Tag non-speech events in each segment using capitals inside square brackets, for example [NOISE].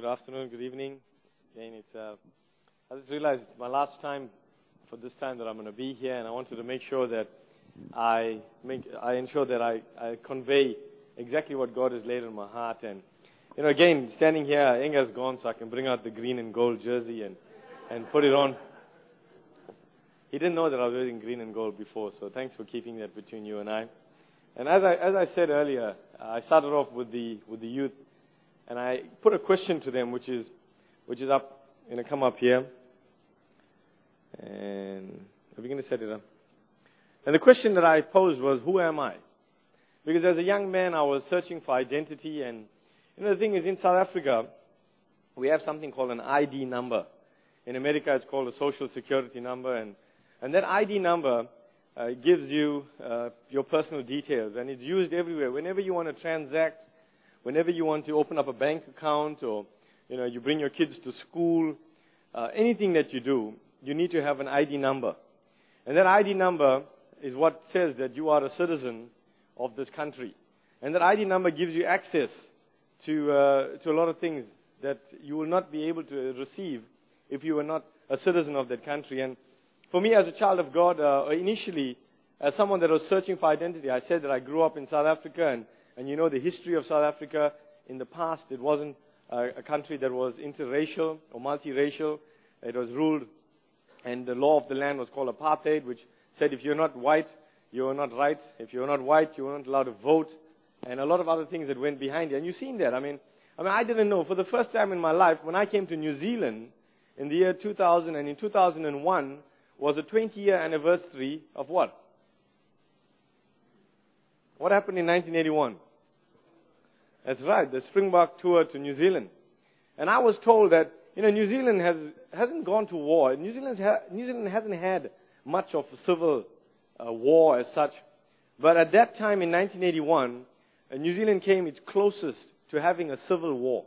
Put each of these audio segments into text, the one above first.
good afternoon, good evening. Again, it's, uh, I just realized it's my last time for this time that I'm going to be here, and I wanted to make sure that I make, I ensure that I, I convey exactly what God has laid on my heart. And, you know, again, standing here, Inga's gone, so I can bring out the green and gold jersey and, and put it on. He didn't know that I was wearing green and gold before, so thanks for keeping that between you and I. And as I, as I said earlier, I started off with the, with the youth, and I put a question to them, which is, which is up, going to come up here. And are we going to set it up? And the question that I posed was, who am I? Because as a young man, I was searching for identity, and you know, the thing is, in South Africa, we have something called an ID number. In America, it's called a social security number, and, and that ID number uh, gives you uh, your personal details, and it's used everywhere. Whenever you want to transact, whenever you want to open up a bank account, or you know, you bring your kids to school, uh, anything that you do, you need to have an ID number. And that ID number is what says that you are a citizen of this country. And that ID number gives you access to, uh, to a lot of things that you will not be able to receive if you were not a citizen of that country. And for me, as a child of God, uh, initially, as someone that was searching for identity, I said that I grew up in South Africa, and, and you know the history of South Africa. In the past, it wasn't a country that was interracial or multiracial. It was ruled, and the law of the land was called apartheid, which said if you're not white, you're not right. If you're not white, you're not allowed to vote, and a lot of other things that went behind it. And you've seen that. I mean, I mean, I didn't know. For the first time in my life, when I came to New Zealand in the year 2000, and in 2001 was a 20-year anniversary of what? What happened in 1981? That's right, the Springbok tour to New Zealand. And I was told that, you know, New Zealand has, hasn't gone to war. New Zealand, ha- New Zealand hasn't had much of a civil uh, war as such. But at that time in 1981, uh, New Zealand came its closest to having a civil war.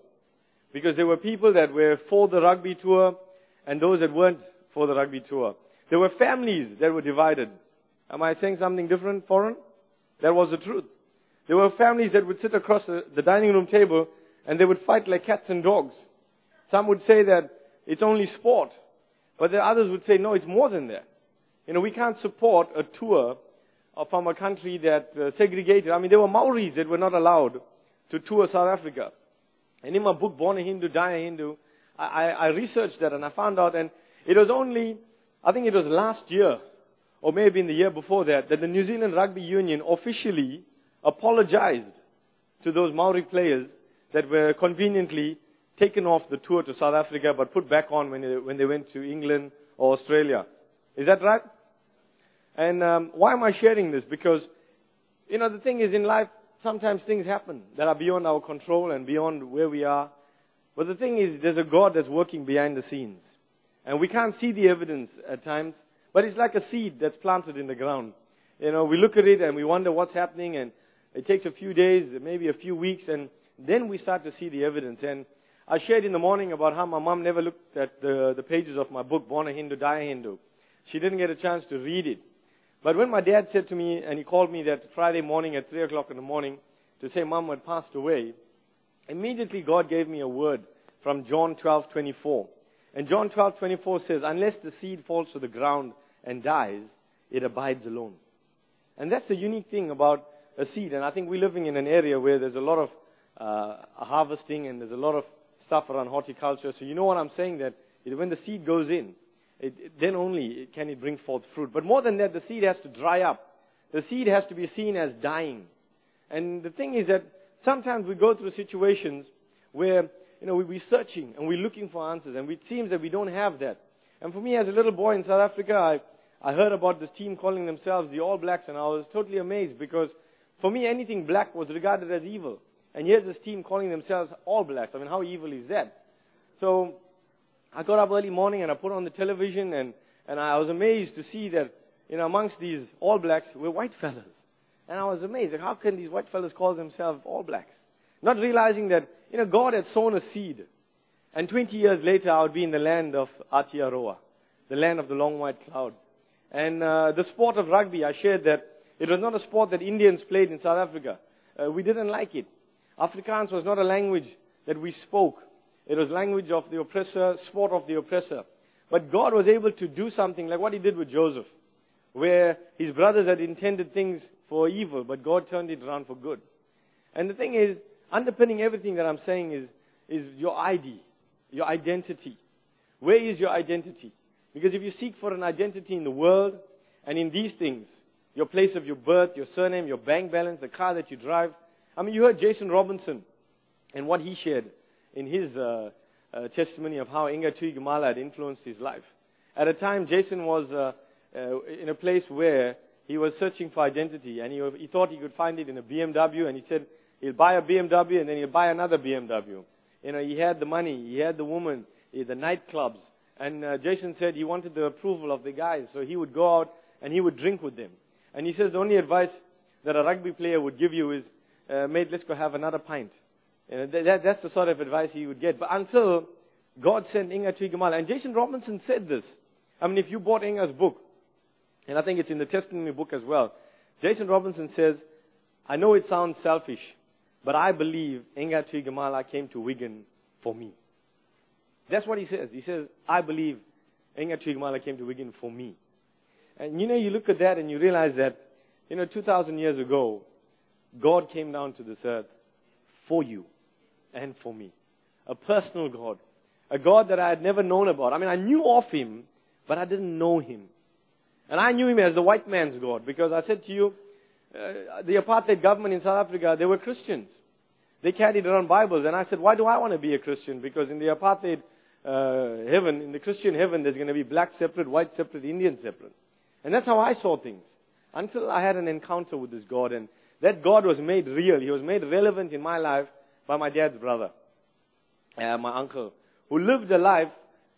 Because there were people that were for the rugby tour and those that weren't for the rugby tour. There were families that were divided. Am I saying something different, foreign? That was the truth. There were families that would sit across the, the dining room table and they would fight like cats and dogs. Some would say that it's only sport. But the others would say, no, it's more than that. You know, we can't support a tour from a country that uh, segregated. I mean, there were Maoris that were not allowed to tour South Africa. And in my book, Born a Hindu, Die a Hindu, I, I, I researched that and I found out, and it was only, I think it was last year, or maybe in the year before that, that the New Zealand Rugby Union officially apologized to those Maori players that were conveniently taken off the tour to South Africa but put back on when they, when they went to England or Australia. Is that right? And um, why am I sharing this? Because, you know, the thing is in life, sometimes things happen that are beyond our control and beyond where we are. But the thing is, there's a God that's working behind the scenes. And we can't see the evidence at times, but it's like a seed that's planted in the ground. You know, we look at it and we wonder what's happening and it takes a few days, maybe a few weeks, and then we start to see the evidence. And I shared in the morning about how my mom never looked at the, the pages of my book, Born a Hindu, Die a Hindu. She didn't get a chance to read it. But when my dad said to me, and he called me that Friday morning at 3 o'clock in the morning to say mom had passed away, immediately God gave me a word from John 12:24. And John 12:24 says, "Unless the seed falls to the ground and dies, it abides alone." And that's the unique thing about a seed. And I think we're living in an area where there's a lot of uh, harvesting and there's a lot of stuff around horticulture. So you know what I'm saying? That when the seed goes in, it, it, then only can it bring forth fruit. But more than that, the seed has to dry up. The seed has to be seen as dying. And the thing is that sometimes we go through situations where you know, we, we're searching and we're looking for answers, and it seems that we don't have that. And for me, as a little boy in South Africa, I, I heard about this team calling themselves the All Blacks, and I was totally amazed because for me, anything black was regarded as evil. And here's this team calling themselves All Blacks. I mean, how evil is that? So I got up early morning and I put on the television, and, and I was amazed to see that, you know, amongst these All Blacks were white fellas. And I was amazed. Like, how can these white fellas call themselves All Blacks? Not realizing that, you know, God had sown a seed. And 20 years later, I would be in the land of Aotearoa, the land of the long white cloud. And uh, the sport of rugby, I shared that it was not a sport that Indians played in South Africa. Uh, we didn't like it. Afrikaans was not a language that we spoke. It was language of the oppressor, sport of the oppressor. But God was able to do something like what he did with Joseph, where his brothers had intended things for evil, but God turned it around for good. And the thing is, underpinning everything that I'm saying is, is your ID, your identity. Where is your identity? Because if you seek for an identity in the world and in these things, your place of your birth, your surname, your bank balance, the car that you drive. I mean, you heard Jason Robinson and what he shared in his uh, uh, testimony of how Inga Tuigamala had influenced his life. At a time, Jason was uh, uh, in a place where he was searching for identity, and he, he thought he could find it in a BMW, and he said he'll buy a BMW, and then he'll buy another BMW. You know, he had the money, he had the woman, he had the nightclubs, and uh, Jason said he wanted the approval of the guys, so he would go out and he would drink with them. And he says the only advice that a rugby player would give you is, uh, mate, let's go have another pint. That, that's the sort of advice he would get. But until God sent Inga Tuigamala, and Jason Robinson said this. I mean, if you bought Inga's book, and I think it's in the testimony book as well, Jason Robinson says, I know it sounds selfish, but I believe Inga Tuigamala came to Wigan for me. That's what he says. He says, I believe Inga Tuigamala came to Wigan for me. And you know, you look at that and you realize that, you know, 2,000 years ago, God came down to this earth for you and for me. A personal God. A God that I had never known about. I mean, I knew of Him, but I didn't know Him. And I knew Him as the white man's God because I said to you, uh, the apartheid government in South Africa, they were Christians. They carried around Bibles. And I said, why do I want to be a Christian? Because in the apartheid uh, heaven, in the Christian heaven, there's going to be black separate, white separate, Indian separate. And that's how I saw things. Until I had an encounter with this God. And that God was made real. He was made relevant in my life by my dad's brother, uh, my uncle, who lived a life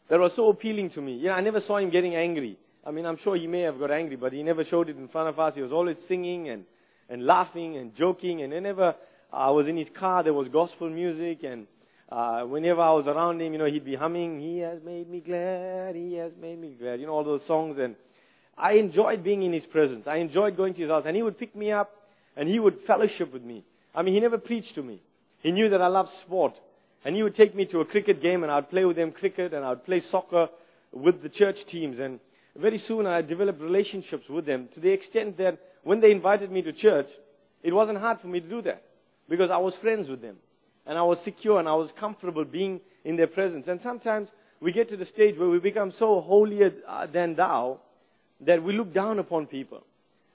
that was so appealing to me. You know, I never saw him getting angry. I mean, I'm sure he may have got angry, but he never showed it in front of us. He was always singing and, and laughing and joking. And whenever I was in his car, there was gospel music. And uh, whenever I was around him, you know, he'd be humming, He has made me glad, He has made me glad. You know, all those songs. And I enjoyed being in his presence. I enjoyed going to his house. And he would pick me up and he would fellowship with me. I mean, he never preached to me. He knew that I loved sport. And he would take me to a cricket game and I'd play with them cricket and I'd play soccer with the church teams. And very soon I developed relationships with them to the extent that when they invited me to church, it wasn't hard for me to do that because I was friends with them. And I was secure and I was comfortable being in their presence. And sometimes we get to the stage where we become so holier uh, than thou that we look down upon people.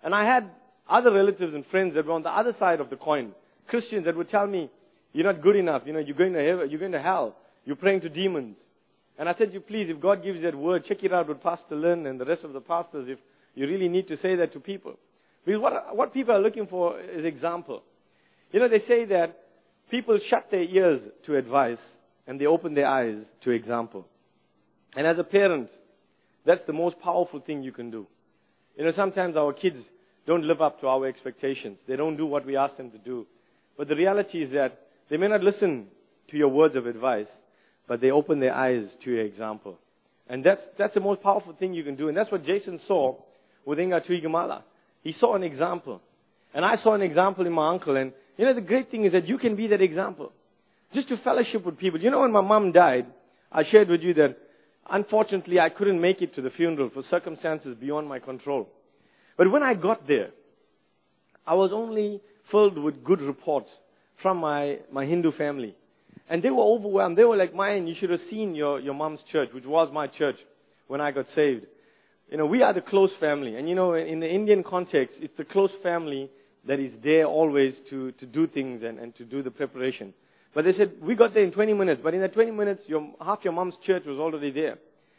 And I had other relatives and friends that were on the other side of the coin, Christians that would tell me, you're not good enough, you know, you're going to heaven, you're going to hell, you're praying to demons. And I said to you, please, if God gives you that word, check it out with Pastor Lynn and the rest of the pastors if you really need to say that to people. Because what, what people are looking for is example. You know, they say that people shut their ears to advice and they open their eyes to example. And as a parent, that's the most powerful thing you can do. You know, sometimes our kids don't live up to our expectations. They don't do what we ask them to do. But the reality is that they may not listen to your words of advice, but they open their eyes to your example. And that's, that's the most powerful thing you can do. And that's what Jason saw with Inga Tuigamala. He saw an example. And I saw an example in my uncle. And you know, the great thing is that you can be that example. Just to fellowship with people. You know, when my mom died, I shared with you that Unfortunately, I couldn't make it to the funeral for circumstances beyond my control. But when I got there, I was only filled with good reports from my, my Hindu family. And they were overwhelmed. They were like, Mayan, you should have seen your, your mom's church, which was my church when I got saved. You know, we are the close family. And you know, in the Indian context, it's the close family that is there always to, to do things and, and to do the preparation. But they said, we got there in 20 minutes, but in that 20 minutes, your, half your mom's church was already there.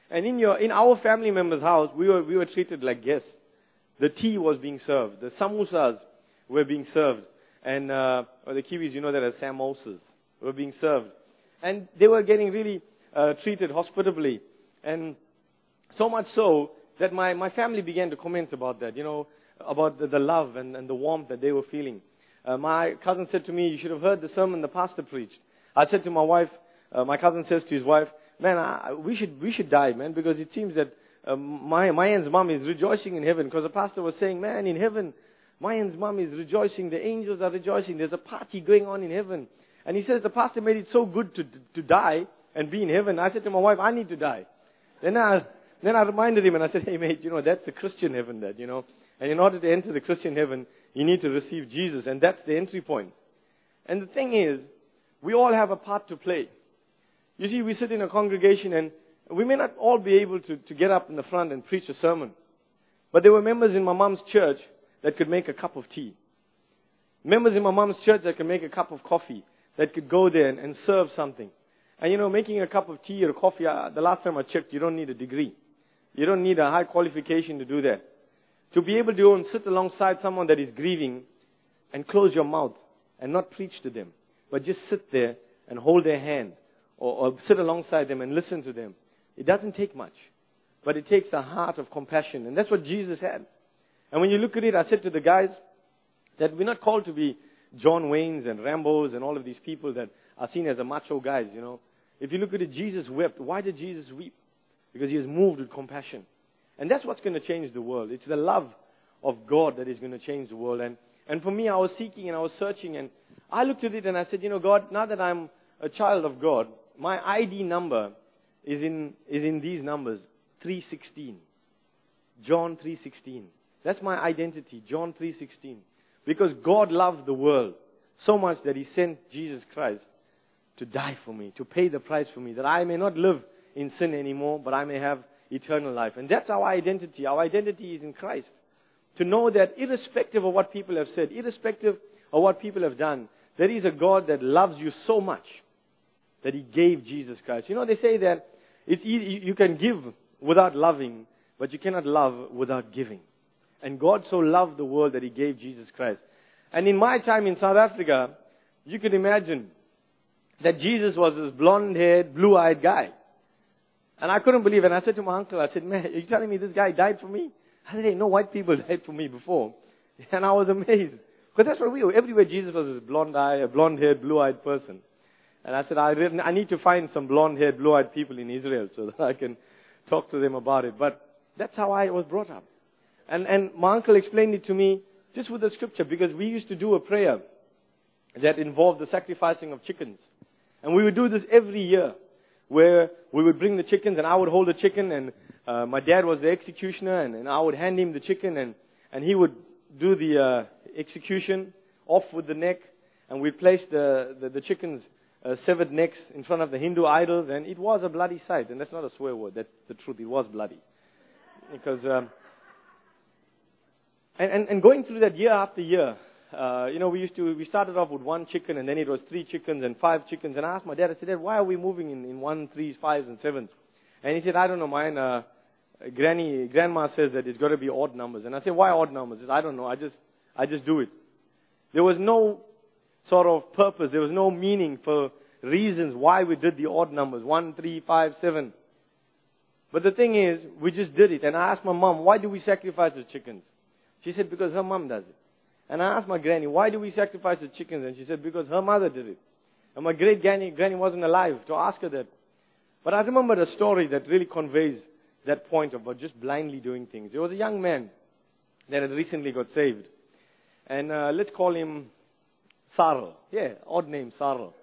And in your, in our family member's house, we were, we were treated like guests. The tea was being served. The samosas were being served. And, uh, the Kiwis, you know that as samosas, were being served. And they were getting really, uh, treated hospitably. And so much so that my, my family began to comment about that, you know, about the, the love and, and the warmth that they were feeling. Uh, my cousin said to me, you should have heard the sermon the pastor preached. I said to my wife, uh, my cousin says to his wife, man, I, we should, we should die, man, because it seems that uh, my, Mayan's mom is rejoicing in heaven because the pastor was saying, man, in heaven, Mayan's mom is rejoicing, the angels are rejoicing, there's a party going on in heaven. And he says the pastor made it so good to, to die and be in heaven. I said to my wife, I need to die. Then I, then I reminded him and I said, hey mate, you know, that's the Christian heaven that, you know. And in order to enter the Christian heaven, you need to receive Jesus. And that's the entry point. And the thing is, we all have a part to play. You see, we sit in a congregation and we may not all be able to, to get up in the front and preach a sermon. But there were members in my mom's church that could make a cup of tea. Members in my mom's church that could make a cup of coffee, that could go there and, and serve something. And you know, making a cup of tea or coffee, uh, the last time I checked, you don't need a degree. You don't need a high qualification to do that. To be able to go and sit alongside someone that is grieving and close your mouth and not preach to them, but just sit there and hold their hand or, or sit alongside them and listen to them. It doesn't take much, but it takes a heart of compassion. And that's what Jesus had. And when you look at it, I said to the guys that we're not called to be John Waynes and Rambos and all of these people that are seen as the macho guys, you know. If you look at it, Jesus wept. Why did Jesus weep? Because he is moved with compassion. And that's what's going to change the world. It's the love of God that is going to change the world. And, and for me, I was seeking and I was searching and I looked at it and I said, you know, God, now that I'm a child of God, my ID number is in, is in these numbers, 316. John 316. That's my identity, John 316. Because God loved the world so much that He sent Jesus Christ to die for me, to pay the price for me, that I may not live in sin anymore, but I may have eternal life. And that's our identity. Our identity is in Christ. To know that irrespective of what people have said, irrespective of what people have done, there is a God that loves you so much that He gave Jesus Christ. You know, they say that it's easy, you can give without loving, but you cannot love without giving. And God so loved the world that He gave Jesus Christ. And in my time in South Africa, you can imagine that Jesus was this blonde-haired, blue-eyed guy. And I couldn't believe it. And I said to my uncle, I said, man, are you telling me this guy died for me? I said, hey, no white people [LAUGHS] died for me before. [LAUGHS] And I was amazed. Because that's what we were. Everywhere Jesus was this blonde-eyed, a blonde-haired, blue-eyed person. And I said, I, I need to find some blonde-haired, blue-eyed people in Israel so [LAUGHS] that I can talk to them about it. But that's how I was brought up. And, and my uncle explained it to me just with the scripture because we used to do a prayer that involved the sacrificing of chickens. And we would do this every year where we would bring the chickens and I would hold the chicken and uh, my dad was the executioner and, and I would hand him the chicken and, and he would do the uh, execution off with the neck and we'd place the, the, the chicken's uh, severed necks in front of the Hindu idols and it was a bloody sight and that's not a swear word, that's the truth, it was bloody. Because um, and, and, and going through that year after year, uh, you know, we used to, we started off with one chicken and then it was three chickens and five chickens. And I asked my dad, I said, Dad, why are we moving in, in one, threes, fives, and sevens? And he said, I don't know, mine, uh, granny, grandma says that it's got to be odd numbers. And I said, why odd numbers? Said, I don't know, I just, I just do it. There was no sort of purpose, there was no meaning for reasons why we did the odd numbers, one, three, five, seven. But the thing is, we just did it. And I asked my mom, why do we sacrifice the chickens? She said, because her mom does it. And I asked my granny, why do we sacrifice the chickens? And she said, because her mother did it. And my great granny, granny wasn't alive to ask her that. But I remember a story that really conveys that point about just blindly doing things. There was a young man that had recently got saved. And uh, let's call him Sarl. Yeah, odd name, Sarl.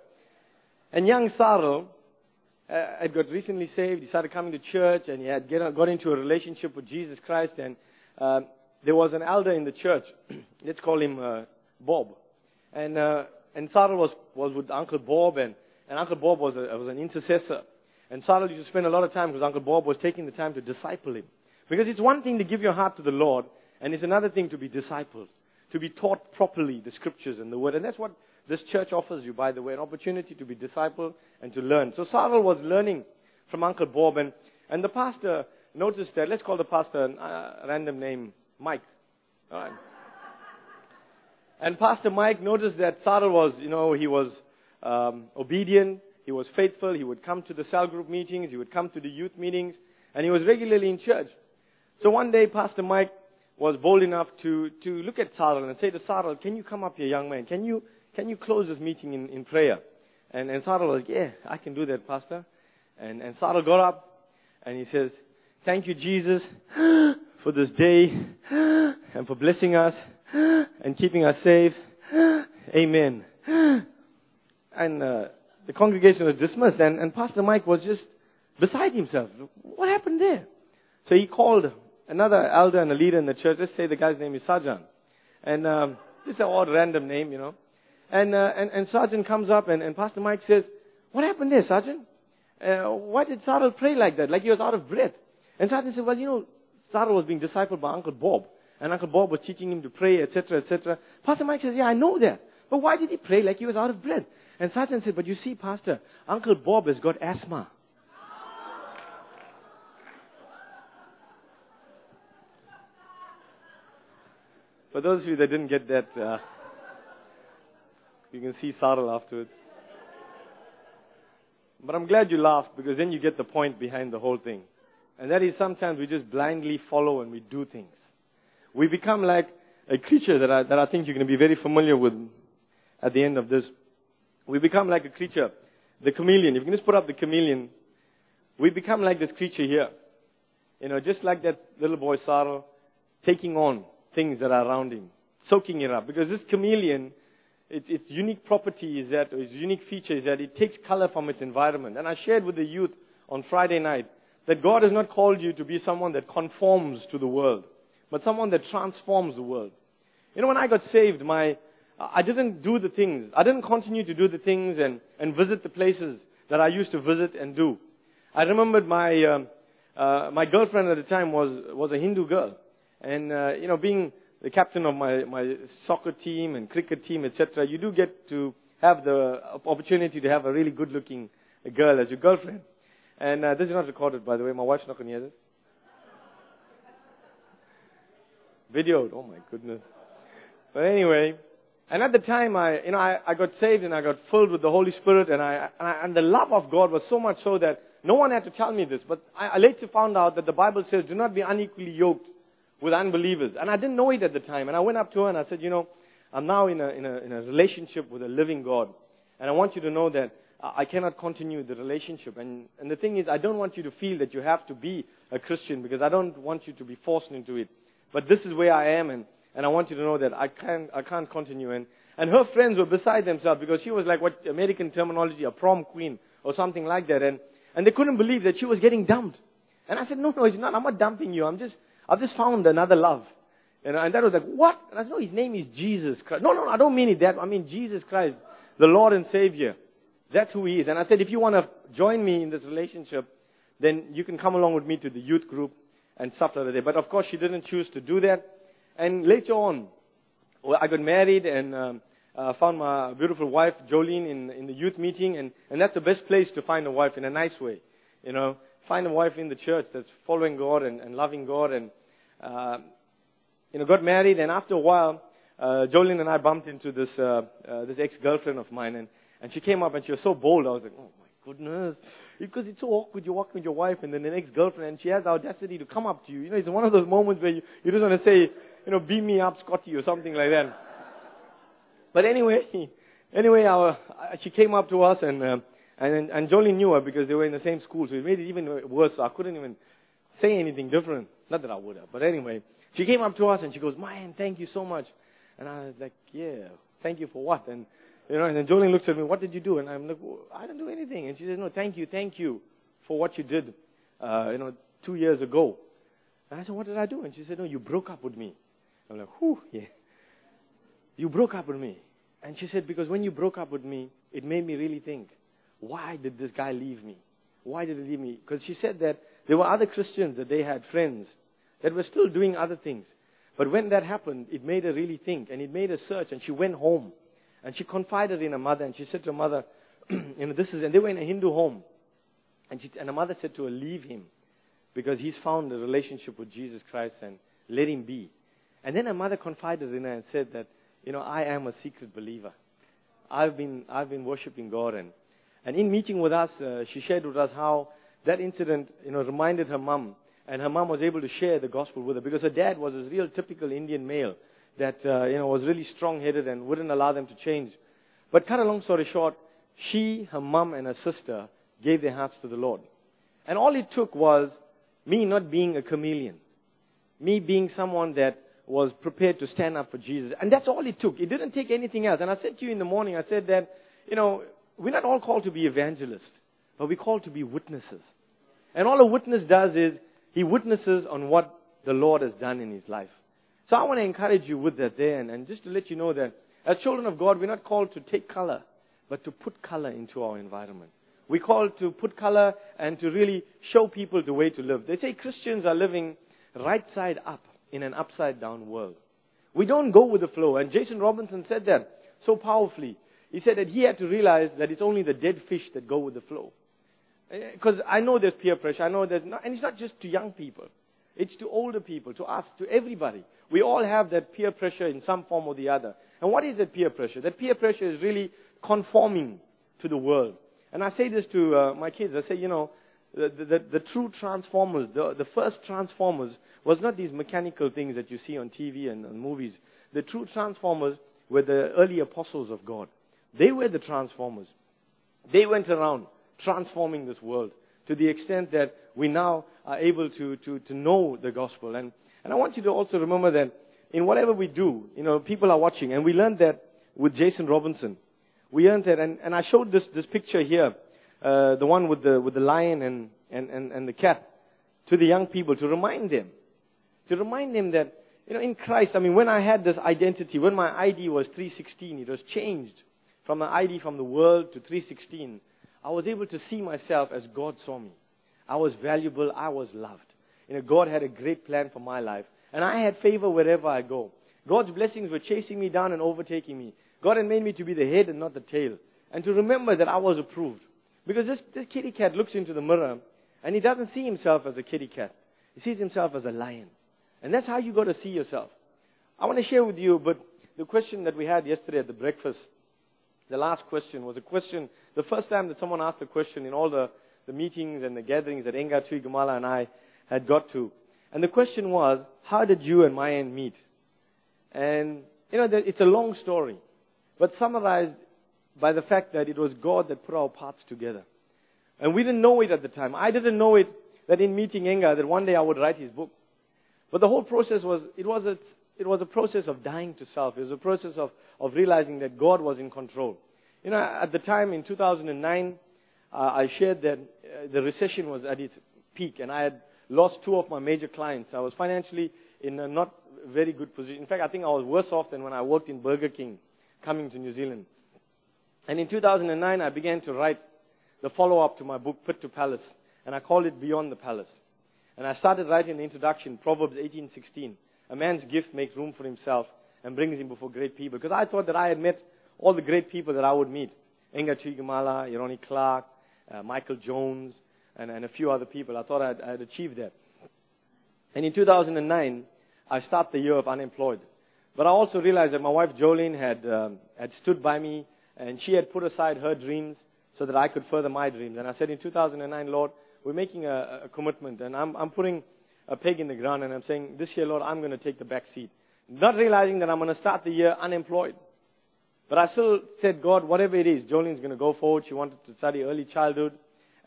And young Sarl uh, had got recently saved. He started coming to church and he had get, got into a relationship with Jesus Christ. And uh, there was an elder in the church. [CLEARS THROAT] Let's call him uh, Bob. And uh, and Sarah was was with Uncle Bob, and, and Uncle Bob was a, was an intercessor. And Sarah used to spend a lot of time because Uncle Bob was taking the time to disciple him. Because it's one thing to give your heart to the Lord, and it's another thing to be discipled, to be taught properly the scriptures and the word. And that's what this church offers you, by the way, an opportunity to be discipled and to learn. So Sarah was learning from Uncle Bob, and, and the pastor noticed that, let's call the pastor a random name, Mike. All right. And Pastor Mike noticed that Sarah was, you know, he was um, obedient, he was faithful, he would come to the cell group meetings, he would come to the youth meetings, and he was regularly in church. So one day, Pastor Mike was bold enough to, to look at Sarah and say to Sarah, can you come up here, young man? Can you, can you close this meeting in, in prayer? And, and Sarah was like, yeah, I can do that, Pastor. And, and Sarah got up and he says, thank you, Jesus, [GASPS] [LAUGHS] for this day and for blessing us and keeping us safe. Amen. And uh, the congregation was dismissed and, and Pastor Mike was just beside himself. What happened there? So he called another elder and a leader in the church. Let's say the guy's name is Sajan. And um, just an odd random name, you know. And, uh, and, and Sergeant comes up and, and Pastor Mike says, what happened there, Sergeant? Uh, why did Sarah pray like that? Like he was out of breath. And Sergeant said, well, you know, Sarah was being discipled by Uncle Bob. And Uncle Bob was teaching him to pray, etc., etc. Pastor Mike says, yeah, I know that. But why did he pray like he was out of breath? And Sergeant said, but you see, Pastor, Uncle Bob has got asthma. For those of you that didn't get that, uh, you can see Sarah afterwards. But I'm glad you laughed because then you get the point behind the whole thing. And that is sometimes we just blindly follow and we do things. We become like a creature that I, that I think you're going to be very familiar with at the end of this. We become like a creature, the chameleon. If you can just put up the chameleon, we become like this creature here. You know, just like that little boy Sarah, taking on things that are around him, soaking it up. Because this chameleon, it, its unique property is that, or its unique feature is that it takes color from its environment. And I shared with the youth on Friday night that God has not called you to be someone that conforms to the world, but someone that transforms the world. You know, when I got saved, my, I didn't do the things. I didn't continue to do the things and, and visit the places that I used to visit and do. I remembered my, um, uh, my girlfriend at the time was, was a Hindu girl. And, uh, you know, being the captain of my, my soccer team and cricket team, etc., you do get to have the opportunity to have a really good looking girl as your girlfriend. And uh, this is not recorded, by the way. My wife's not going to hear this. Videoed. Oh my goodness. But anyway, and at the time, I, you know, I, I got saved and I got filled with the Holy Spirit, and I, and I, and the love of God was so much so that no one had to tell me this. But I, I later found out that the Bible says, "Do not be unequally yoked with unbelievers. And I didn't know it at the time. And I went up to her and I said, you know, I'm now in a, in a, in a relationship with a living God. And I want you to know that I cannot continue the relationship. And, and the thing is, I don't want you to feel that you have to be a Christian because I don't want you to be forced into it. But this is where I am and, and I want you to know that I can't, I can't continue. And, and her friends were beside themselves because she was like what American terminology, a prom queen or something like that. And, and they couldn't believe that she was getting dumped. And I said, no, no, it's not. I'm not dumping you. I'm just, I've just found another love. Know, and that was like, what? And I said, no, his name is Jesus Christ. No, no, I don't mean it that. I mean Jesus Christ, the Lord and Savior. That's who he is. And I said, if you want to join me in this relationship, then you can come along with me to the youth group and stuff like that. But of course, she didn't choose to do that. And later on, well, I got married and um, uh, found my beautiful wife, Jolene, in, in the youth meeting. And, and that's the best place to find a wife in a nice way. You know, find a wife in the church that's following God and, and loving God and, uh, you know, got married and after a while, uh, Jolene and I bumped into this, uh, uh, this ex-girlfriend of mine and, and she came up and she was so bold. I was like, oh my goodness. Because it's so awkward. You're walking with your wife and then the next girlfriend and she has the audacity to come up to you. You know, it's one of those moments where you, you just want to say, you know, beam me up, Scotty, or something like that. But anyway, [LAUGHS] anyway, our, she came up to us and, uh, and, and Jolene knew her because they were in the same school, so it made it even worse. So I couldn't even say anything different. Not that I would have, but anyway. She came up to us and she goes, man, thank you so much. And I was like, yeah, thank you for what? And, you know, and then Jolene looks at me, what did you do? And I'm like, well, I didn't do anything. And she said, no, thank you, thank you for what you did, uh, you know, two years ago. And I said, what did I do? And she said, no, you broke up with me. I'm like, whew, yeah. You broke up with me. And she said, because when you broke up with me, it made me really think why did this guy leave me? Why did he leave me? Because she said that there were other Christians that they had friends that were still doing other things. But when that happened, it made her really think and it made her search and she went home and she confided in her mother and she said to her mother, [CLEARS THROAT] you know, this is, and they were in a Hindu home. And, she, and her mother said to her, leave him because he's found a relationship with Jesus Christ and let him be. And then her mother confided in her and said that, you know, I am a secret believer. I've been, I've been worshiping God and and in meeting with us, uh, she shared with us how that incident, you know, reminded her mom. And her mom was able to share the gospel with her because her dad was a real typical Indian male that, uh, you know, was really strong-headed and wouldn't allow them to change. But cut a long story short, she, her mom, and her sister gave their hearts to the Lord. And all it took was me not being a chameleon. Me being someone that was prepared to stand up for Jesus. And that's all it took. It didn't take anything else. And I said to you in the morning, I said that, you know, we're not all called to be evangelists, but we're called to be witnesses. And all a witness does is he witnesses on what the Lord has done in his life. So I want to encourage you with that there and, and just to let you know that as children of God, we're not called to take color, but to put color into our environment. We're called to put color and to really show people the way to live. They say Christians are living right side up in an upside down world. We don't go with the flow. And Jason Robinson said that so powerfully. He said that he had to realize that it's only the dead fish that go with the flow. Eh, because I know there's peer pressure. I know there's not, and it's not just to young people. It's to older people, to us, to everybody. We all have that peer pressure in some form or the other. And what is that peer pressure? That peer pressure is really conforming to the world. And I say this to uh, my kids. I say, you know, the, the, the true transformers, the, the first transformers was not these mechanical things that you see on TV and, and movies. The true transformers were the early apostles of God. They were the transformers. They went around transforming this world to the extent that we now are able to, to, to know the gospel. And, and I want you to also remember that in whatever we do, you know, people are watching. And we learned that with Jason Robinson. We learned that, and, and I showed this, this picture here, uh, the one with the, with the lion and, and, and, and the cat, to the young people to remind them. To remind them that, you know, in Christ, I mean, when I had this identity, when my ID was 316, it was changed from an ID from the world to 316. I was able to see myself as God saw me. I was valuable. I was loved. You know, God had a great plan for my life. And I had favor wherever I go. God's blessings were chasing me down and overtaking me. God had made me to be the head and not the tail. And to remember that I was approved. Because this, this kitty cat looks into the mirror and he doesn't see himself as a kitty cat. He sees himself as a lion. And that's how you got to see yourself. I want to share with you, but the question that we had yesterday at the breakfast, the last question was a question, the first time that someone asked a question in all the, the meetings and the gatherings that Inga Tuigamala and I had got to. And the question was, how did you and Mayan meet? And, you know, it's a long story, but summarized by the fact that it was God that put our paths together. And we didn't know it at the time. I didn't know it that in meeting Inga that one day I would write his book. But the whole process was, it was a, it was a process of dying to self. It was a process of, of realizing that God was in control. You know, at the time in 2009, uh, I shared that uh, the recession was at its peak and I had lost two of my major clients. I was financially in a not very good position. In fact, I think I was worse off than when I worked in Burger King coming to New Zealand. And in 2009, I began to write the follow-up to my book, Pit to Palace, and I called it Beyond the Palace. And I started writing the introduction, Proverbs 18:16. A man's gift makes room for himself and brings him before great people. Because I thought that I had met all the great people that I would meet. Inga Tuigamala, Eroni Clarke, uh, Michael Jones, and, and a few other people. I thought I'd achieved that. And in 2009, I started the year of unemployed. But I also realized that my wife Jolene had, um, had stood by me and she had put aside her dreams so that I could further my dreams. And I said in 2009, Lord, we're making a, a commitment, and I'm, I'm putting a peg in the ground, and I'm saying, this year, Lord, I'm going to take the back seat. Not realizing that I'm going to start the year unemployed. But I still said, God, whatever it is, Jolene's going to go forward. She wanted to study early childhood,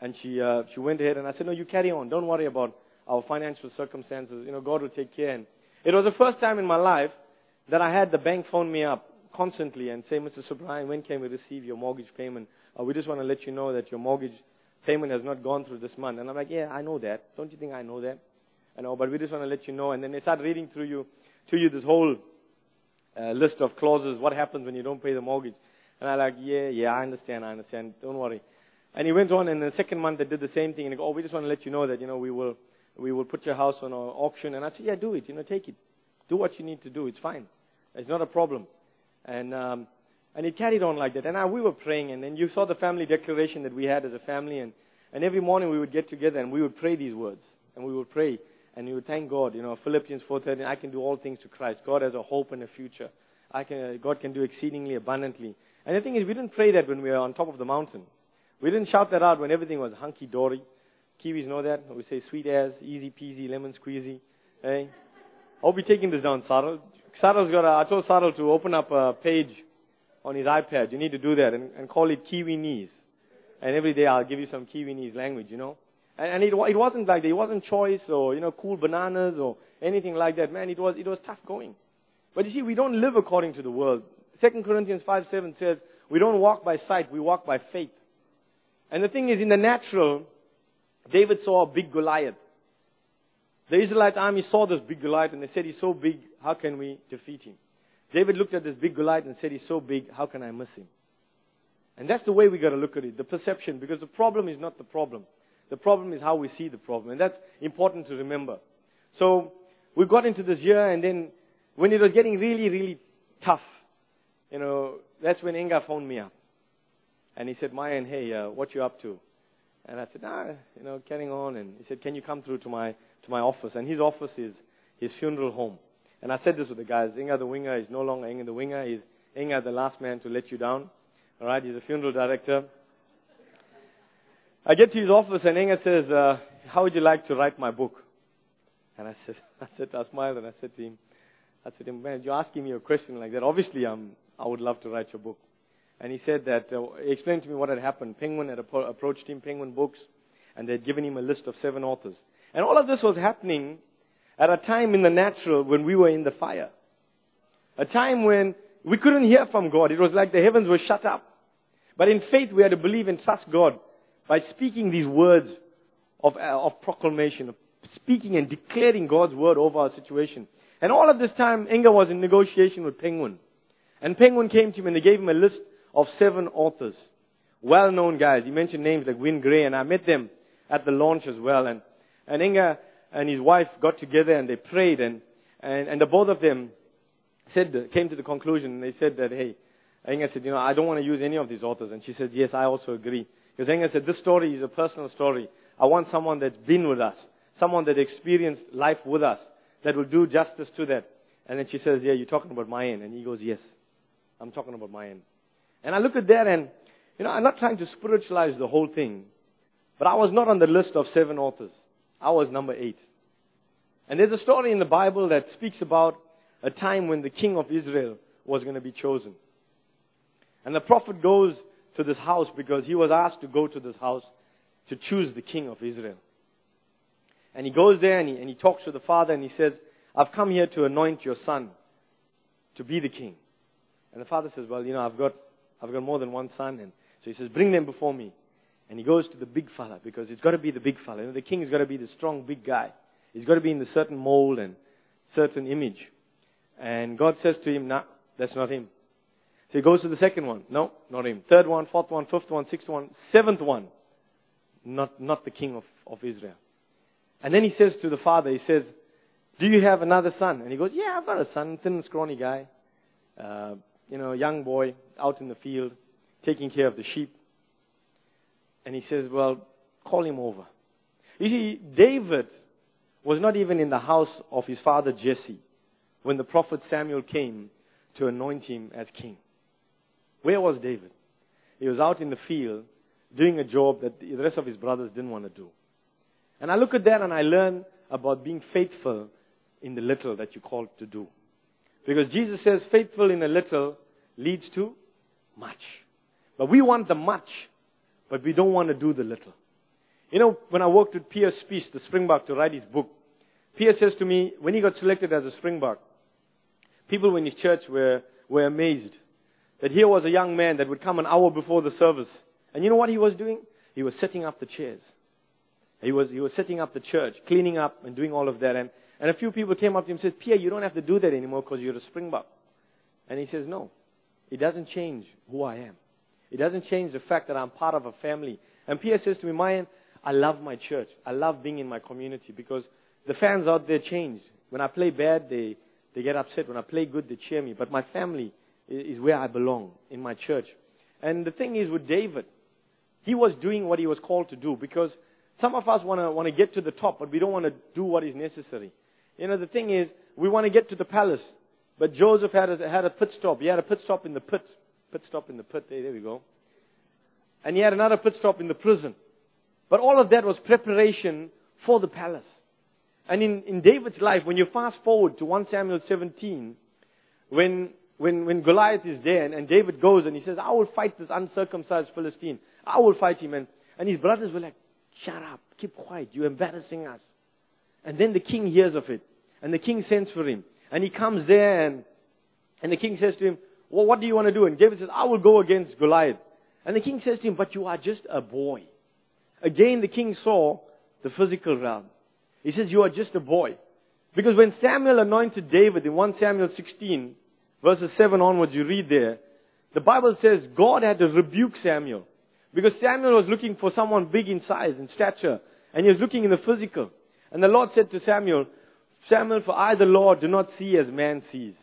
and she, uh, she went ahead, and I said, no, you carry on. Don't worry about our financial circumstances. You know, God will take care. And it was the first time in my life that I had the bank phone me up constantly and say, Mr. Subrahim, when can we receive your mortgage payment? Uh, we just want to let you know that your mortgage payment has not gone through this month. And I'm like, yeah, I know that. Don't you think I know that? I but we just want to let you know. And then they start reading through you, to you this whole uh, list of clauses. What happens when you don't pay the mortgage? And I'm like, yeah, yeah, I understand, I understand. Don't worry. And he went on, and the second month they did the same thing. And they go, oh, we just want to let you know that, you know, we will, we will put your house on auction. And I said, yeah, do it. You know, take it. Do what you need to do. It's fine. It's not a problem. And um, and it carried on like that. And I, we were praying, and then you saw the family declaration that we had as a family, and, and every morning we would get together and we would pray these words, and we would pray, and you thank God. You know, Philippians 4:13, I can do all things to Christ. God has a hope and a future. I can, uh, God can do exceedingly abundantly. And the thing is, we didn't pray that when we were on top of the mountain. We didn't shout that out when everything was hunky dory. Kiwis know that. We say sweet as, easy peasy, lemon squeezy. Hey, I'll be taking this down, Sarah. Sarah's got. A, I told Sarah to open up a page on his iPad. You need to do that and, and call it Kiwi Knees. And every day I'll give you some Kiwi Knees language, you know. And, and it, it wasn't like that. It wasn't choice or, you know, cool bananas or anything like that. Man, it was, it was tough going. But you see, we don't live according to the world. 2 Corinthians 5, 7 says, we don't walk by sight, we walk by faith. And the thing is, in the natural, David saw a big Goliath. The Israelite army saw this big Goliath and they said, he's so big, how can we defeat him? David looked at this big Goliath and said, he's so big, how can I miss him? And that's the way we gotta look at it, the perception, because the problem is not the problem. The problem is how we see the problem. And that's important to remember. So, we got into this year and then when it was getting really, really tough, you know, that's when Inga phoned me up. And he said, Mayan, hey, uh, what you up to? And I said, ah, you know, carrying on. And he said, can you come through to my, to my office? And his office is his funeral home. And I said this with the guys, Inga the winger is no longer Inga the winger. He's Inga the last man to let you down. Alright, he's a funeral director. I get to his office and Inga says, uh, how would you like to write my book? And I said, [LAUGHS] I said, I smiled and I said to him, I said man, you're asking me a question like that. Obviously, I'm, I would love to write your book. And he said that, uh, he explained to me what had happened. Penguin had appro- approached him, Penguin Books, and they had given him a list of seven authors. And all of this was happening at a time in the natural when we were in the fire. A time when we couldn't hear from God. It was like the heavens were shut up. But in faith, we had to believe and trust God by speaking these words of, uh, of proclamation, of speaking and declaring God's word over our situation. And all of this time, Inga was in negotiation with Penguin. And Penguin came to him and they gave him a list of seven authors. Well-known guys. He mentioned names like Wynne Gray and I met them at the launch as well. And, and Inga and his wife got together and they prayed and, and, and the both of them said, came to the conclusion and they said that, hey, Inga said, you know, I don't want to use any of these authors. And she said, yes, I also agree. Because Inga said, this story is a personal story. I want someone that's been with us. Someone that experienced life with us. That will do justice to that. And then she says, yeah, you're talking about Mayan. And he goes, yes, I'm talking about Mayan. And I look at that and, you know, I'm not trying to spiritualize the whole thing, but I was not on the list of seven authors. I was number eight. And there's a story in the Bible that speaks about a time when the king of Israel was going to be chosen. And the prophet goes to this house because he was asked to go to this house to choose the king of Israel. And he goes there and he, and he talks to the father and he says, I've come here to anoint your son to be the king. And the father says, well, you know, I've got I've got more than one son. And so he says, bring them before me. And he goes to the big fella because it's got to be the big fella. You know, the king's got to be the strong big guy. He's got to be in the certain mold and certain image. And God says to him, nah, that's not him. So he goes to the second one. No, not him. Third one, fourth one, fifth one, sixth one, seventh one. Not, not the king of, of Israel. And then he says to the father, he says, do you have another son? And he goes, yeah, I've got a son, thin and scrawny guy. Uh, you know, young boy out in the field taking care of the sheep. And he says, well, call him over. You see, David was not even in the house of his father Jesse when the prophet Samuel came to anoint him as king. Where was David? He was out in the field doing a job that the rest of his brothers didn't want to do. And I look at that and I learn about being faithful in the little that you're called to do. Because Jesus says, faithful in a little leads to much. But we want the much, but we don't want to do the little. You know, when I worked with Pierre Spies, the Springbok, to write his book, Pierre says to me, when he got selected as a Springbok, people in his church were, were amazed that here was a young man that would come an hour before the service. And you know what he was doing? He was setting up the chairs. He was, he was setting up the church, cleaning up and doing all of that. And and a few people came up to him and said, Pierre, you don't have to do that anymore because you're a springbok. And he says, no. It doesn't change who I am. It doesn't change the fact that I'm part of a family. And Pierre says to me, Mayan, I love my church. I love being in my community because the fans out there change. When I play bad, they, they get upset. When I play good, they cheer me. But my family is where I belong, in my church. And the thing is with David, he was doing what he was called to do because some of us want to want to get to the top, but we don't want to do what is necessary. You know, the thing is, we want to get to the palace. But Joseph had a, had a pit stop. He had a pit stop in the pit. Pit stop in the pit. There, there we go. And he had another pit stop in the prison. But all of that was preparation for the palace. And in, in David's life, when you fast forward to 1 Samuel 17, when, when, when Goliath is there and, and David goes and he says, I will fight this uncircumcised Philistine. I will fight him. And, and his brothers were like, shut up, keep quiet, you're embarrassing us. And then the king hears of it. And the king sends for him. And he comes there and, and the king says to him, well, what do you want to do? And David says, I will go against Goliath. And the king says to him, but you are just a boy. Again, the king saw the physical realm. He says, you are just a boy. Because when Samuel anointed David in 1 Samuel 16, verses 7 onwards, you read there, the Bible says God had to rebuke Samuel. Because Samuel was looking for someone big in size and stature, and he was looking in the physical. And the Lord said to Samuel, Samuel, for I, the Lord, do not see as man sees.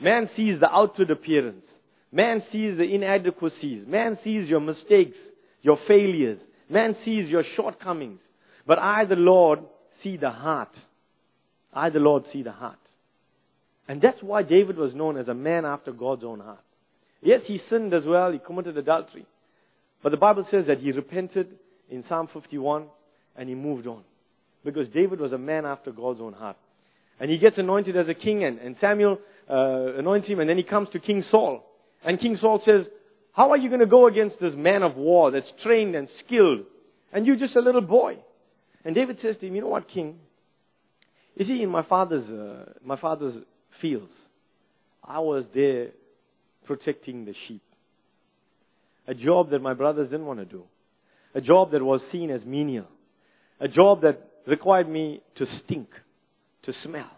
Man sees the outward appearance. Man sees the inadequacies. Man sees your mistakes, your failures. Man sees your shortcomings. But I, the Lord, see the heart. I, the Lord, see the heart. And that's why David was known as a man after God's own heart. Yes, he sinned as well. He committed adultery. But the Bible says that he repented in Psalm 51 and he moved on. Because David was a man after God's own heart. And he gets anointed as a king and, and Samuel uh, anoints him and then he comes to King Saul. And King Saul says, how are you going to go against this man of war that's trained and skilled? And you're just a little boy. And David says to him, you know what, King? You see, in my father's, uh, my father's fields, I was there protecting the sheep. A job that my brothers didn't want to do. A job that was seen as menial. A job that required me to stink, to smell,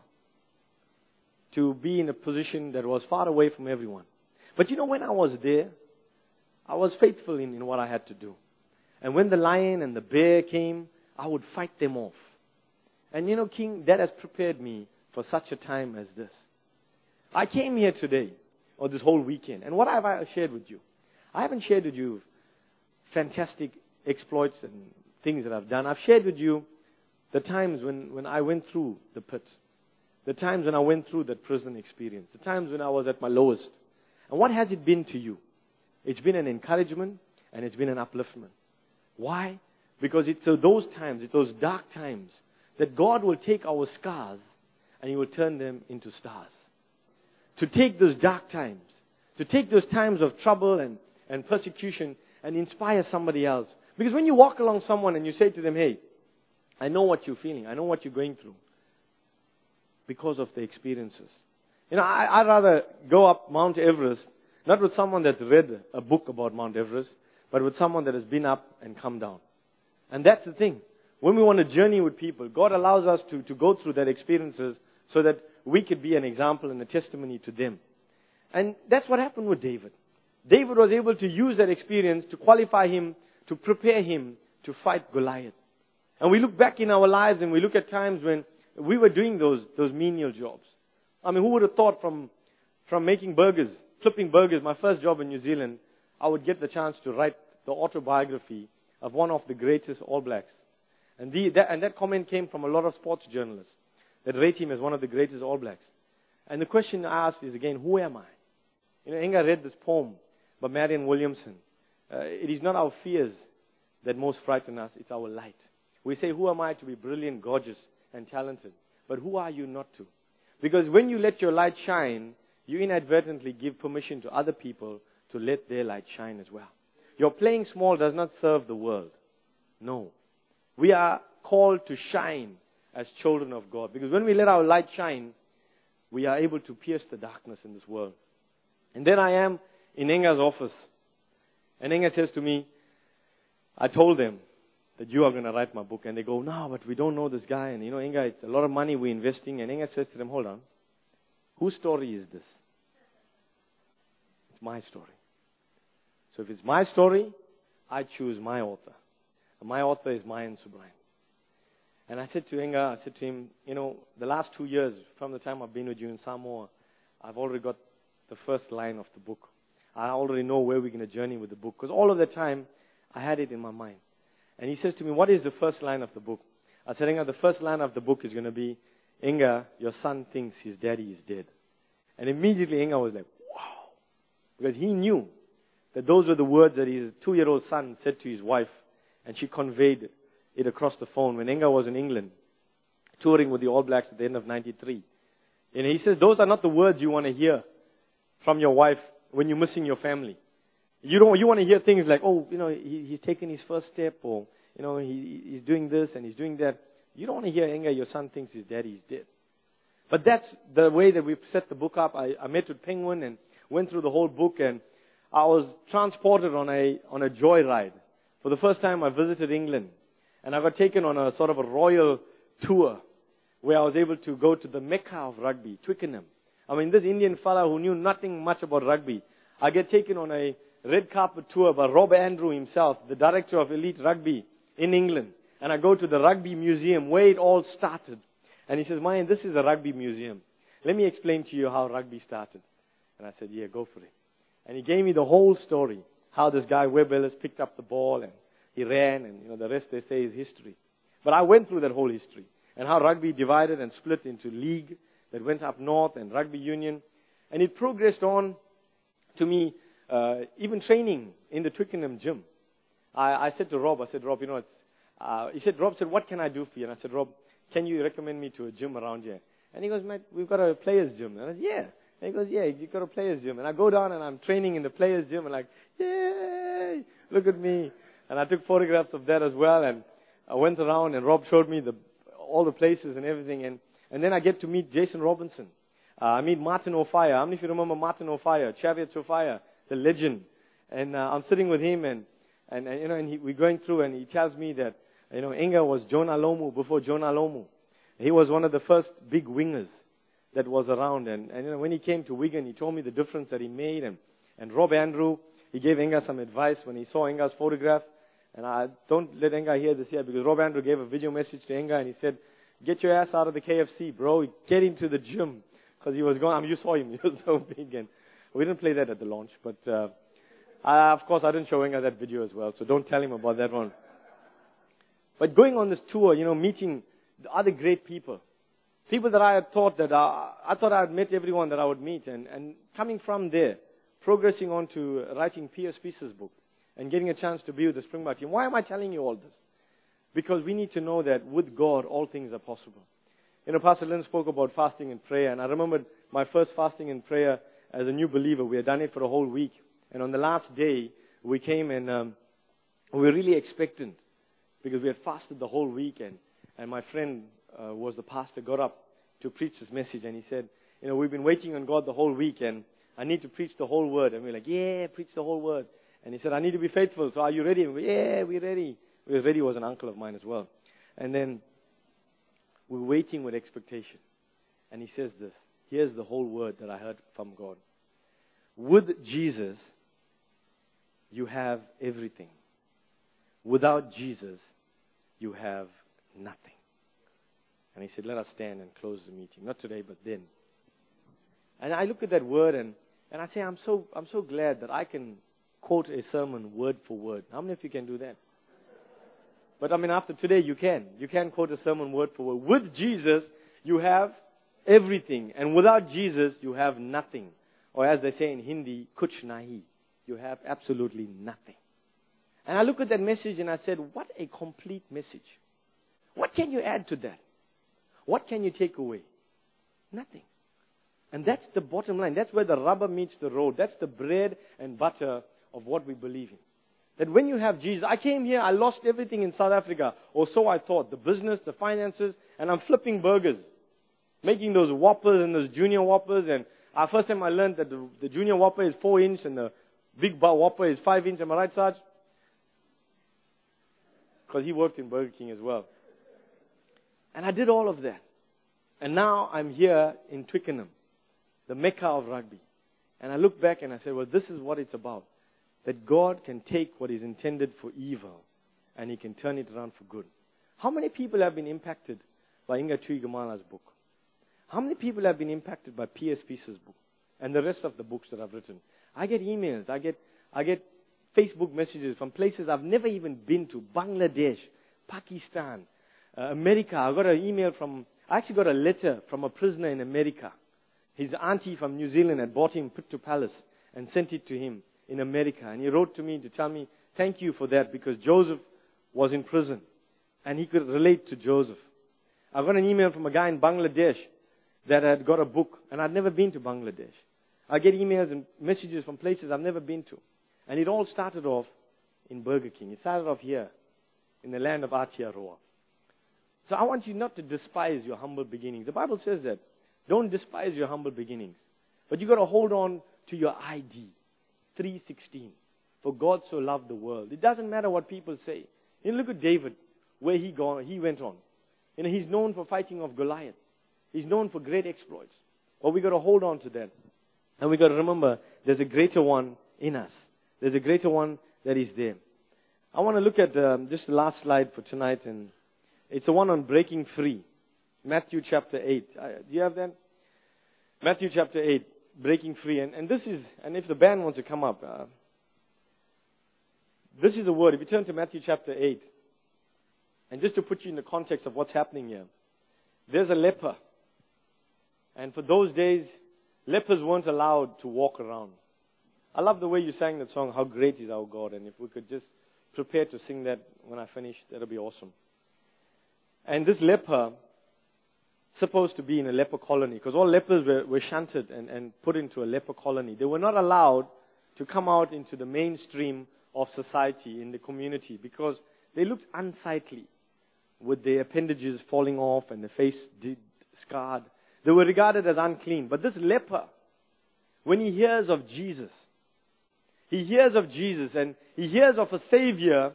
to be in a position that was far away from everyone. But you know, when I was there, I was faithful in, in what I had to do. And when the lion and the bear came, I would fight them off. And you know, King, that has prepared me for such a time as this. I came here today, or this whole weekend, and what have I shared with you? I haven't shared with you fantastic exploits and things that I've done. I've shared with you the times when, when I went through the pit, the times when I went through that prison experience, the times when I was at my lowest. And what has it been to you? It's been an encouragement and it's been an upliftment. Why? Because it's those times, it's those dark times that God will take our scars and He will turn them into stars. To take those dark times, to take those times of trouble and, and persecution and inspire somebody else. Because when you walk along someone and you say to them, hey, I know what you're feeling, I know what you're going through, because of the experiences. You know, I, I'd rather go up Mount Everest, not with someone that's read a book about Mount Everest, but with someone that has been up and come down. And that's the thing. When we want to journey with people, God allows us to, to go through that experiences so that we could be an example and a testimony to them. And that's what happened with David. David was able to use that experience to qualify him, to prepare him to fight Goliath. And we look back in our lives and we look at times when we were doing those, those menial jobs. I mean, who would have thought from, from making burgers, flipping burgers, my first job in New Zealand, I would get the chance to write the autobiography of one of the greatest All Blacks. And, the, that, and that comment came from a lot of sports journalists that rate him as one of the greatest All Blacks. And the question I ask is again, who am I? You know, Inga read this poem by Marianne Williamson. Uh, it is not our fears that most frighten us, it's our light. We say, who am I to be brilliant, gorgeous, and talented? But who are you not to? Because when you let your light shine, you inadvertently give permission to other people to let their light shine as well. Your playing small does not serve the world. No. We are called to shine as children of God. Because when we let our light shine, we are able to pierce the darkness in this world. And then I am in Inga's office. And Inga says to me, I told them that you are going to write my book. And they go, no, but we don't know this guy. And you know, Inga, it's a lot of money we're investing. And Enga says to them, hold on. Whose story is this? It's my story. So if it's my story, I choose my author. And my author is Mayan Subrine. And I said to Inga, I said to him, you know, the last two years, from the time I've been with you in Samoa, I've already got the first line of the book. I already know where we're going to journey with the book. Because all of the time, I had it in my mind. And he says to me, what is the first line of the book? I said, Inga, the first line of the book is going to be, Inga, your son thinks his daddy is dead. And immediately Inga was like, wow. Because he knew that those were the words that his two-year-old son said to his wife, and she conveyed it across the phone when Inga was in England, touring with the All Blacks at the end of 93. And he says, those are not the words you want to hear from your wife when you're missing your family. You don't, you want to hear things like, oh, you know, he, he's taken his first step, or, you know, he, he's doing this and he's doing that. You don't want to hear, Inga, your son thinks his daddy's dead. But that's the way that we've set the book up. I, I met with Penguin and went through the whole book and I was transported on a, on a joy ride. For the first time I visited England and I got taken on a sort of a royal tour where I was able to go to the Mecca of rugby, Twickenham. I mean, this Indian fellow who knew nothing much about rugby, I get taken on a red carpet tour by Rob Andrew himself, the director of elite rugby in England. And I go to the rugby museum where it all started. And he says, Mayan, this is a rugby museum. Let me explain to you how rugby started. And I said, yeah, go for it. And he gave me the whole story. How this guy, Webb Ellis, picked up the ball and he ran and, you know, the rest they say is history. But I went through that whole history. And how rugby divided and split into league that went up north and rugby union. And it progressed on to me, uh, even training in the Twickenham gym. I, I said to Rob, I said, Rob, you know, it's, uh, he said, Rob said, what can I do for you? And I said, Rob, can you recommend me to a gym around here? And he goes, mate, we've got a players gym. And I said, yeah. And he goes, yeah, you've got a players gym. And I go down and I'm training in the players gym and like, yay, look at me. And I took photographs of that as well. And I went around and Rob showed me the, all the places and everything. And, and then I get to meet Jason Robinson. Uh, I meet Martin Offiah. How many of you remember Martin Offiah? Chariots Offiah, the legend. And uh, I'm sitting with him and, and, and you know, and he, we're going through and he tells me that, you know, Inga was Jonah Lomu before Jonah Lomu. He was one of the first big wingers that was around. And, and you know, when he came to Wigan, he told me the difference that he made. And, and Rob Andrew, he gave Inga some advice when he saw Inga's photograph. And I don't let Inga hear this here because Rob Andrew gave a video message to Inga and he said, get your ass out of the KFC, bro. Get into the gym. Because he was going, I mean, you saw him. He was so big. And we didn't play that at the launch. But, uh, I, of course, I didn't show Inga that video as well. So don't tell him about that one. But going on this tour, you know, meeting the other great people. People that I had thought that I, I thought I had met everyone that I would meet and, and coming from there, progressing on to writing P.S. Spicer's book and getting a chance to be with the Springbok team. Why am I telling you all this? Because we need to know that with God, all things are possible. You know, Pastor Lynn spoke about fasting and prayer, and I remembered my first fasting and prayer as a new believer. We had done it for a whole week. And on the last day, we came and um, we were really expectant because we had fasted the whole week and my friend uh, was the pastor, got up to preach this message, and he said, You know, we've been waiting on God the whole week, and I need to preach the whole word. And we are like, Yeah, preach the whole word. And he said, I need to be faithful, so are you ready? We Yeah, we're ready. We were ready was an uncle of mine as well. And then we're waiting with expectation. And he says this Here's the whole word that I heard from God. With Jesus, you have everything. Without Jesus, you have nothing. And he said, Let us stand and close the meeting. Not today, but then. And I look at that word and, and I say, I'm so, I'm so glad that I can quote a sermon word for word. How many of you can do that? But I mean, after today, you can. You can quote a sermon word for word. With Jesus, you have everything. And without Jesus, you have nothing. Or as they say in Hindi, kuch nahi. You have absolutely nothing. And I look at that message and I said, what a complete message. What can you add to that? What can you take away? Nothing. And that's the bottom line. That's where the rubber meets the road. That's the bread and butter of what we believe in. That when you have Jesus, I came here, I lost everything in South Africa, or so I thought. The business, the finances, and I'm flipping burgers. Making those whoppers and those junior whoppers. And uh, first time I learned that the, the junior whopper is four inch and the big whopper is five inch. Am I right, Sarge? Because he worked in Burger King as well. And I did all of that. And now I'm here in Twickenham, the mecca of rugby. And I look back and I said, well, this is what it's about. That God can take what is intended for evil and He can turn it around for good. How many people have been impacted by Inga Tuigamala's book? How many people have been impacted by P.S. Spicer's book and the rest of the books that I've written? I get emails, I get, I get Facebook messages from places I've never even been to Bangladesh, Pakistan, uh, America. I got an email from, I actually got a letter from a prisoner in America. His auntie from New Zealand had bought him put Pittu Palace and sent it to him in America. And he wrote to me to tell me, thank you for that because Joseph was in prison and he could relate to Joseph. I got an email from a guy in Bangladesh that had got a book and I'd never been to Bangladesh. I get emails and messages from places I've never been to. And it all started off in Burger King. It started off here in the land of Aotearoa. So I want you not to despise your humble beginnings. The Bible says that. Don't despise your humble beginnings. But you've got to hold on to your ID. 316. For God so loved the world. It doesn't matter what people say. You know, look at David, where he gone, he went on. You know, he's known for fighting of Goliath. He's known for great exploits. But we've got to hold on to that. And we've got to remember there's a greater one in us. There's a greater one that is there. I want to look at um, just the last slide for tonight, and it's the one on breaking free. Matthew chapter 8. Uh, do you have that? Matthew chapter 8, breaking free. And, and this is, and if the band wants to come up, uh, this is the word. If you turn to Matthew chapter 8, and just to put you in the context of what's happening here, there's a leper. And for those days, lepers weren't allowed to walk around. I love the way you sang that song, How Great is Our God. And if we could just prepare to sing that when I finish, that'll be awesome. And this leper, supposed to be in a leper colony, because all lepers were, were shunted and, and put into a leper colony. They were not allowed to come out into the mainstream of society in the community because they looked unsightly with their appendages falling off and the face scarred. They were regarded as unclean. But this leper, when he hears of Jesus, he hears of Jesus and he hears of a Savior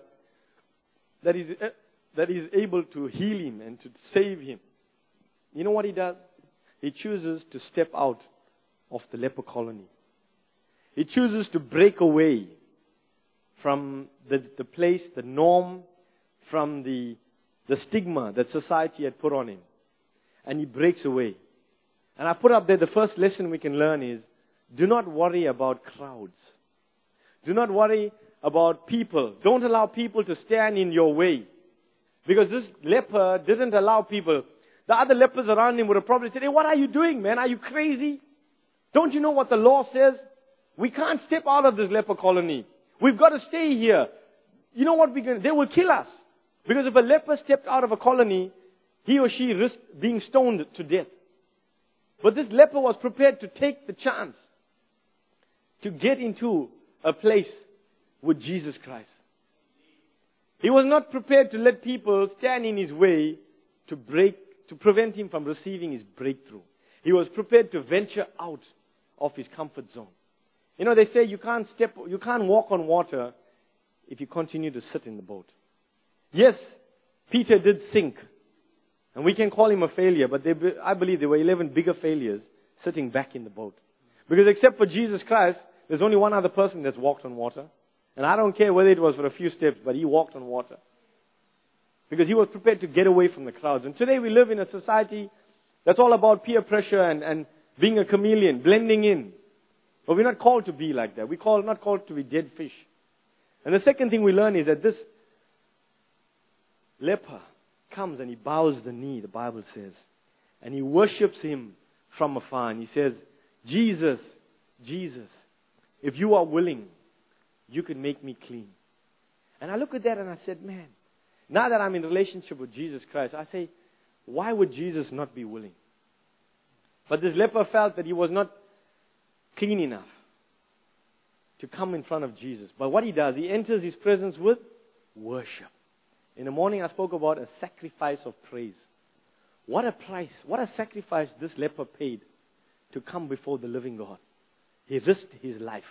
that is, eh, that is able to heal him and to save him. You know what he does? He chooses to step out of the leper colony. He chooses to break away from the, the place, the norm, from the, the stigma that society had put on him. And he breaks away. And I put up there the first lesson we can learn is do not worry about crowds. Do not worry about people. Don't allow people to stand in your way. Because this leper didn't allow people. The other lepers around him would have probably said, Hey, what are you doing, man? Are you crazy? Don't you know what the law says? We can't step out of this leper colony. We've got to stay here. You know what we're going to, they will kill us. Because if a leper stepped out of a colony, he or she risked being stoned to death. But this leper was prepared to take the chance to get into a place with Jesus Christ. He was not prepared to let people stand in his way to break, to prevent him from receiving his breakthrough. He was prepared to venture out of his comfort zone. You know, they say you can't step, you can't walk on water if you continue to sit in the boat. Yes, Peter did sink. And we can call him a failure, but they, I believe there were 11 bigger failures sitting back in the boat. Because except for Jesus Christ, there's only one other person that's walked on water. And I don't care whether it was for a few steps, but he walked on water. Because he was prepared to get away from the crowds. And today we live in a society that's all about peer pressure and, and being a chameleon, blending in. But we're not called to be like that. We're called, not called to be dead fish. And the second thing we learn is that this leper comes and he bows the knee, the Bible says, and he worships him from afar. And he says, Jesus, Jesus, if you are willing, you can make me clean. And I look at that and I said, man, now that I'm in relationship with Jesus Christ, I say, why would Jesus not be willing? But this leper felt that he was not clean enough to come in front of Jesus. But what he does, he enters his presence with worship. In the morning, I spoke about a sacrifice of praise. What a price, what a sacrifice this leper paid to come before the living God. He risked his life.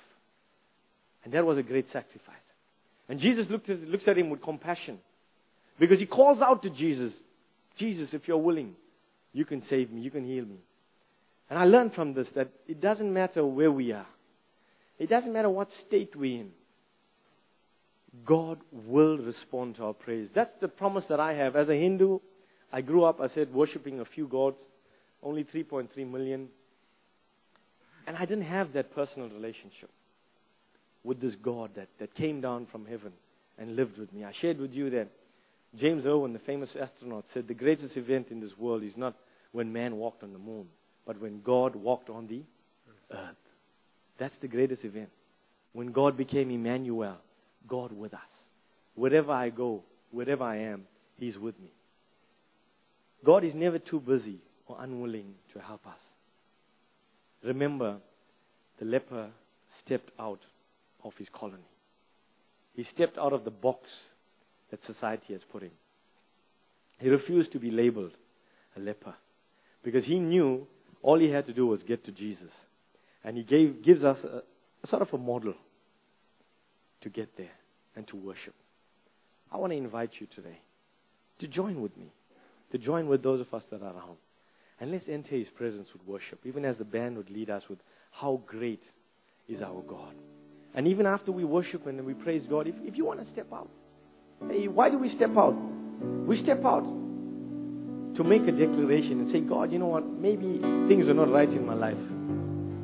And that was a great sacrifice. And Jesus looked at, looks at him with compassion. Because he calls out to Jesus, Jesus, if you're willing, you can save me, you can heal me. And I learned from this that it doesn't matter where we are. It doesn't matter what state we're in. God will respond to our praise. That's the promise that I have. As a Hindu, I grew up, I said, worshiping a few gods, only 3.3 million. And I didn't have that personal relationship with this God that, that came down from heaven and lived with me. I shared with you that James Irwin, the famous astronaut, said the greatest event in this world is not when man walked on the moon, but when God walked on the earth. That's the greatest event. When God became Emmanuel, God with us. Wherever I go, wherever I am, He's with me. God is never too busy or unwilling to help us. Remember, the leper stepped out of his colony. He stepped out of the box that society has put him. He refused to be labeled a leper because he knew all he had to do was get to Jesus. And He gave, gives us a, a sort of a model to get there and to worship. I want to invite you today to join with me, to join with those of us that are around. And let's enter His presence with worship, even as the band would lead us with how great is our God. And even after we worship and we praise God, if, if you want to step out, hey, why do we step out? We step out to make a declaration and say, God, you know what? Maybe things are not right in my life.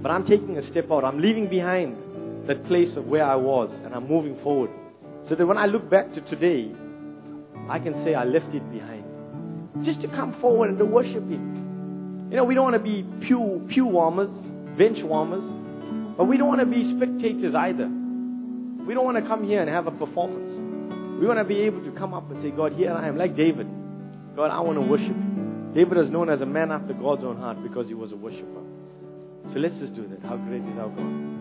But I'm taking a step out. I'm leaving behind that place of where I was and I'm moving forward. So that when I look back to today, I can say I left it behind. Just to come forward and to worship Him. You know, we don't want to be pew, pew warmers, bench warmers, but we don't want to be spectators either. We don't want to come here and have a performance. We want to be able to come up and say, God, here I am, like David. God, I want to worship you. David is known as a man after God's own heart because he was a worshiper. So let's just do that. How great is our God?